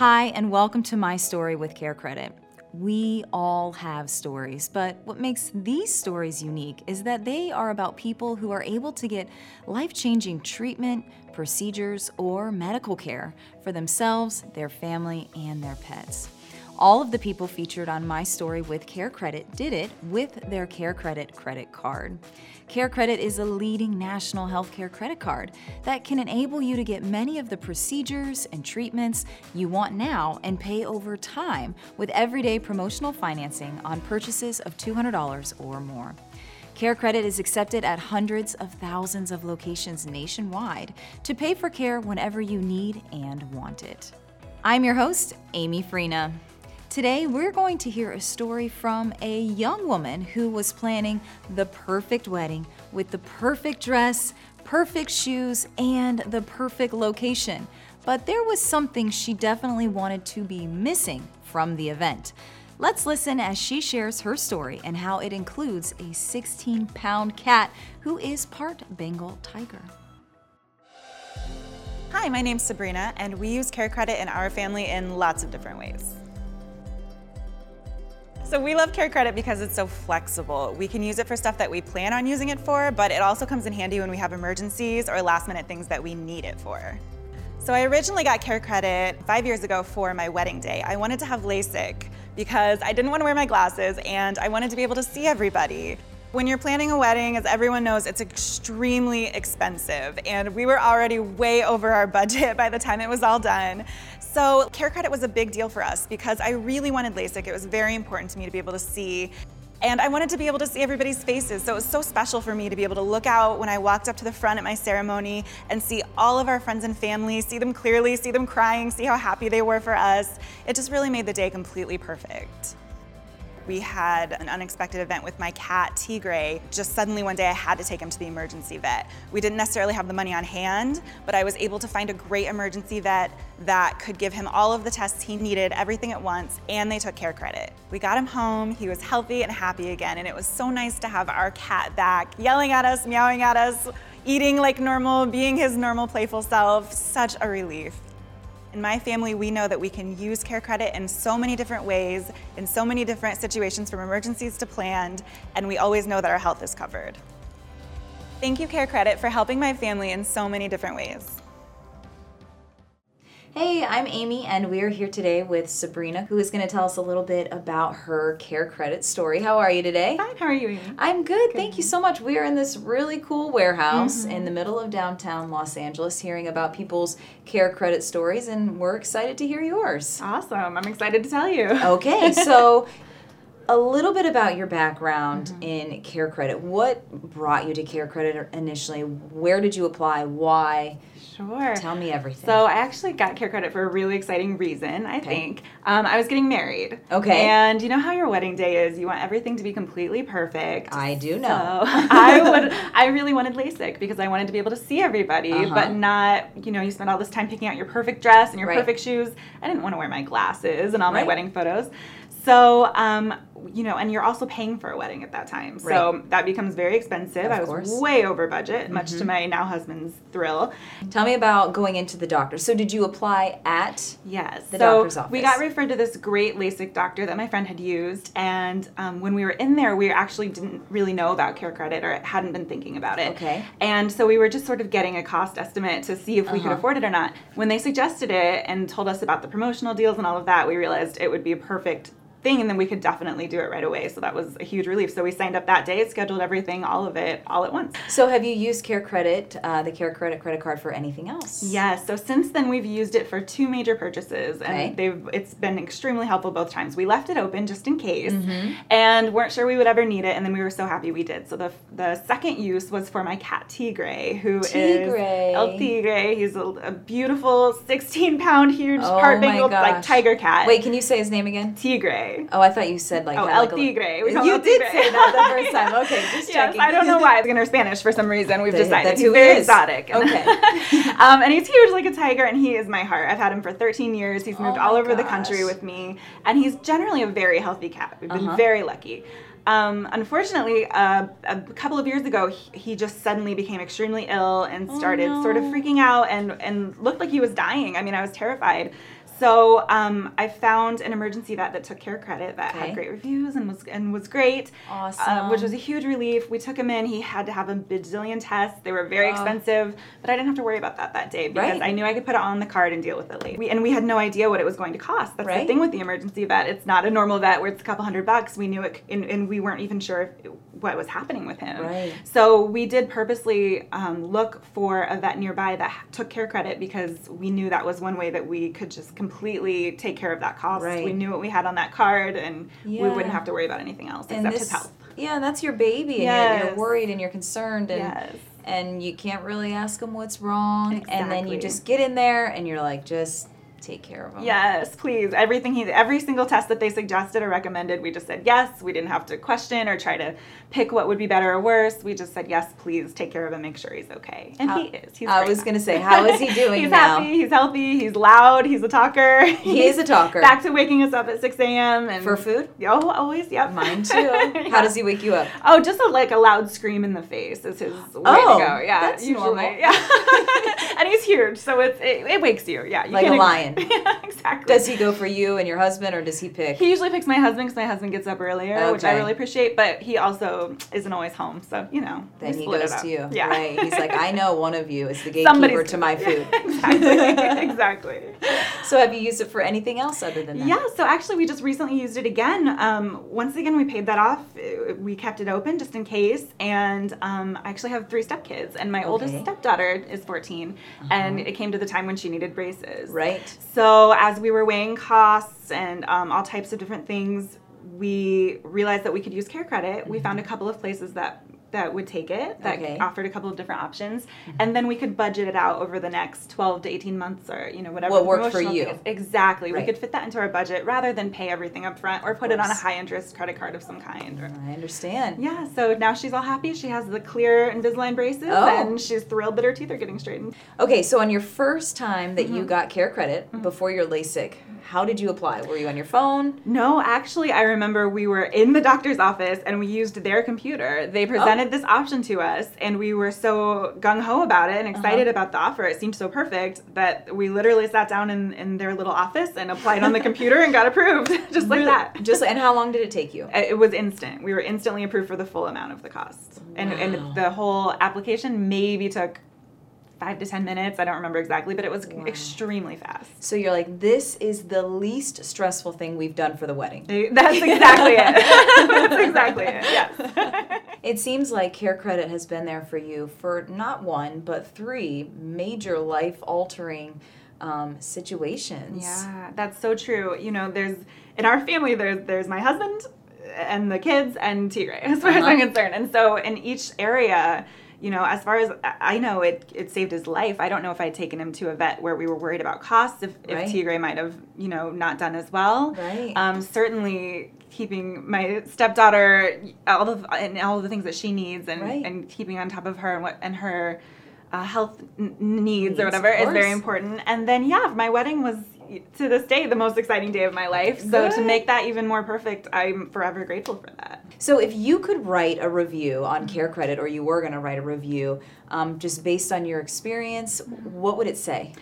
Hi, and welcome to my story with Care Credit. We all have stories, but what makes these stories unique is that they are about people who are able to get life changing treatment, procedures, or medical care for themselves, their family, and their pets. All of the people featured on my story with Care Credit did it with their Care Credit credit card. Care Credit is a leading national healthcare credit card that can enable you to get many of the procedures and treatments you want now and pay over time with everyday promotional financing on purchases of $200 or more. Care Credit is accepted at hundreds of thousands of locations nationwide to pay for care whenever you need and want it. I'm your host, Amy Freena. Today, we're going to hear a story from a young woman who was planning the perfect wedding with the perfect dress, perfect shoes, and the perfect location. But there was something she definitely wanted to be missing from the event. Let's listen as she shares her story and how it includes a 16 pound cat who is part Bengal tiger. Hi, my name's Sabrina, and we use Care Credit in our family in lots of different ways. So we love Care Credit because it's so flexible. We can use it for stuff that we plan on using it for, but it also comes in handy when we have emergencies or last minute things that we need it for. So I originally got Care Credit five years ago for my wedding day. I wanted to have LASIK because I didn't want to wear my glasses and I wanted to be able to see everybody. When you're planning a wedding, as everyone knows, it's extremely expensive, and we were already way over our budget by the time it was all done. So Care Credit was a big deal for us because I really wanted LASIK. It was very important to me to be able to see. And I wanted to be able to see everybody's faces. So it was so special for me to be able to look out when I walked up to the front at my ceremony and see all of our friends and family, see them clearly, see them crying, see how happy they were for us. It just really made the day completely perfect. We had an unexpected event with my cat, Tigray. Just suddenly one day I had to take him to the emergency vet. We didn't necessarily have the money on hand, but I was able to find a great emergency vet that could give him all of the tests he needed, everything at once, and they took care credit. We got him home, he was healthy and happy again, and it was so nice to have our cat back, yelling at us, meowing at us, eating like normal, being his normal playful self. Such a relief. In my family, we know that we can use Care Credit in so many different ways, in so many different situations from emergencies to planned, and we always know that our health is covered. Thank you, Care Credit, for helping my family in so many different ways. Hey, I'm Amy, and we are here today with Sabrina, who is going to tell us a little bit about her care credit story. How are you today? Fine, how are you, Amy? I'm good, good. thank you so much. We are in this really cool warehouse mm-hmm. in the middle of downtown Los Angeles hearing about people's care credit stories, and we're excited to hear yours. Awesome, I'm excited to tell you. Okay, so a little bit about your background mm-hmm. in care credit. What brought you to care credit initially? Where did you apply? Why? Sure. Tell me everything. So I actually got care credit for a really exciting reason. I okay. think um, I was getting married. Okay. And you know how your wedding day is. You want everything to be completely perfect. I do know. So I would. I really wanted LASIK because I wanted to be able to see everybody, uh-huh. but not. You know, you spend all this time picking out your perfect dress and your right. perfect shoes. I didn't want to wear my glasses and all right. my wedding photos. So, um, you know, and you're also paying for a wedding at that time. So right. that becomes very expensive. Of I was course. way over budget, mm-hmm. much to mm-hmm. my now husband's thrill. Tell me about going into the doctor. So did you apply at yes. the so doctor's office? We got referred to this great LASIK doctor that my friend had used. And um, when we were in there, we actually didn't really know about Care Credit or hadn't been thinking about it. Okay. And so we were just sort of getting a cost estimate to see if we uh-huh. could afford it or not. When they suggested it and told us about the promotional deals and all of that, we realized it would be a perfect thing and then we could definitely do it right away. So that was a huge relief. So we signed up that day scheduled everything all of it all at once. So have you used care credit uh, the care credit credit card for anything else? Yes. So since then we've used it for two major purchases and okay. they've it's been extremely helpful both times. We left it open just in case mm-hmm. and weren't sure we would ever need it and then we were so happy we did. So the the second use was for my cat tigre who tigray. is el tigray. He's a, a, beautiful 16 pound huge oh part bengal like tiger cat. Wait can you say his name again Oh, I thought you said like oh, El like Tigre. We you did tigre. say that the first time. Okay, just yes, checking. I don't know why. It's in her Spanish for some reason. We've they, decided that's he's very is. exotic. Okay. um, and he's huge like a tiger, and he is my heart. I've had him for 13 years. He's moved oh all over gosh. the country with me, and he's generally a very healthy cat. We've been uh-huh. very lucky. Um, unfortunately, uh, a couple of years ago, he, he, just suddenly became extremely ill and started oh, no. sort of freaking out and, and looked like he was dying. I mean, I was terrified. So um, I found an emergency vet that took care credit that Okay. had great reviews and was and was great. Awesome. uh, which was a huge relief. We took him in. He had to have a bazillion tests. They were very Oh. expensive, but I didn't have to worry about that that day because Right. I knew I could put it on the card and deal with it later. We, and we had no idea what it was going to cost. That's Right. the thing with the emergency vet. It's not a normal vet where it's a couple hundred bucks. We knew it, and, and we weren't even sure if, what was happening with him. Right. So we did purposely um, look for a vet nearby that took care credit because we knew that was one way that we could just completely take care of that cost. Right. We knew what we had on that card, and we wouldn't have to worry about anything else And except this, his health. yeah, and that's your baby, and you're, you're worried and you're concerned, and Yes. and you can't really ask them what's wrong, and then you just get in there and you're like, just take care of them. Yes, please. Everything he, every single test that they suggested or recommended, we just said yes. We didn't have to question or try to pick what would be better or worse. We just said yes, please take care of him, make sure he's okay, and How- he is. He's I was gonna say, how is he doing he's now? happy. He's healthy. He's loud. He's a talker. He is a talker. Back to waking us up at six a.m. and For food? Oh, always. Yep. Mine too. How does he wake you up? Oh, just a, like a loud scream in the face is his way Oh, to go. Yeah, that's usually. normal. Yeah, and he's huge, so it's it, it wakes you. Yeah, you Like a can- yeah, exactly. Does he go for you and your husband, or does he pick? He usually picks my husband because my husband gets up earlier, which I really appreciate. But he also isn't always home, so you know. then he goes to you. Yeah, Right. He's like, I know one of you is the gatekeeper Somebody's to my food. exactly. exactly. So have you used it for anything else other than that? Yeah, so actually, we just recently used it again. Um, once again, we paid that off. We kept it open just in case. And um, I actually have three stepkids, and my oldest stepdaughter is 14, and it came to the time when she needed braces. Right. So as we were weighing costs and um, all types of different things, we realized that we could use care credit. We found a couple of places that that would take it that Okay. offered a couple of different options and then we could budget it out over the next 12 to 18 months or you know whatever What worked for you. exactly Right. we could fit that into our budget rather than pay everything up front or put it on a high interest credit card of some kind or I understand. yeah, so now she's all happy. She has the clear Invisalign braces, Oh. and she's thrilled that her teeth are getting straightened. Okay, so on your first time that Mm-hmm. you got care credit before your LASIK, how did you apply? Were you on your phone? No, actually, I remember we were in the doctor's office and we used their computer. They presented Oh. This option to us, and we were so gung ho about it and excited Uh-huh. about the offer. It seemed so perfect that we literally sat down in, in their little office and applied on the computer and got approved, just like that. Just and how long did it take you? It was instant. We were instantly approved for the full amount of the cost. And, and the whole application maybe took five to 10 minutes. I don't remember exactly, but it was Wow. extremely fast. So you're like, this is the least stressful thing we've done for the wedding. That's exactly it. That's exactly it. Yes. It seems like Care Credit has been there for you for not one, but three major life altering um, situations. Yeah, that's so true. You know, there's in our family there's there's my husband and the kids and Tigre, as far as I'm Uh-huh. concerned. And so in each area, you know, as far as I know, it it saved his life. I don't know if I'd taken him to a vet where we were worried about costs, if, Right. if Tigre might have, you know, not done as well. Right. Um, certainly keeping my stepdaughter all the and all the things that she needs and, Right. and keeping on top of her and what and her uh, health n- needs, Needs, or whatever is very important. And then yeah, my wedding was to this day the most exciting day of my life. So to make that even more perfect, I'm forever grateful for that. So if you could write a review on Care Credit, or you were going to write a review, um, just based on your experience, what would it say?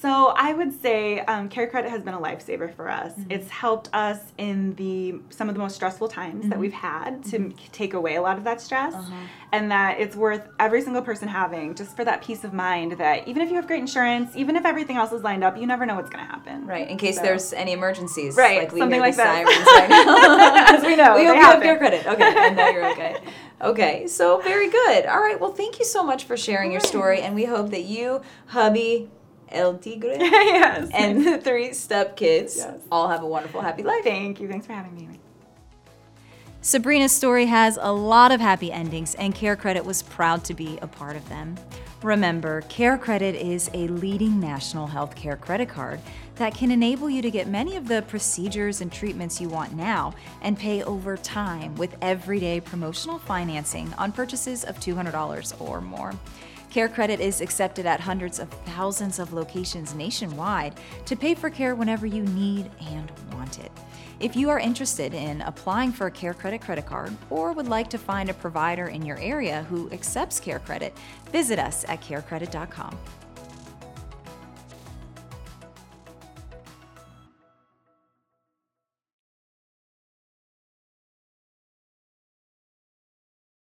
So I would say um, Care Credit has been a lifesaver for us. Mm-hmm. It's helped us in the some of the most stressful times that we've had to m- take away a lot of that stress, Mm-hmm. Uh-huh. and that it's worth every single person having just for that peace of mind that even if you have great insurance, even if everything else is lined up, you never know what's going to happen. Right, in case So- there's any emergencies. Right, like we something like the that. sirens right now. As we know, we hope you have. Care Credit. Okay, and now you're okay. Okay, so very good. All right, well, thank you so much for sharing your story, and we hope that you, hubby, El Tigre, yes. and the three step kids Yes. all have a wonderful, happy life. thank you. Thanks for having me. Sabrina's story has a lot of happy endings, and Care Credit was proud to be a part of them. Remember, Care Credit is a leading national healthcare credit card that can enable you to get many of the procedures and treatments you want now and pay over time with everyday promotional financing on purchases of $200 or more. Care Credit is accepted at hundreds of thousands of locations nationwide to pay for care whenever you need and want it. If you are interested in applying for a Care Credit credit card or would like to find a provider in your area who accepts Care Credit, visit us at carecredit.com.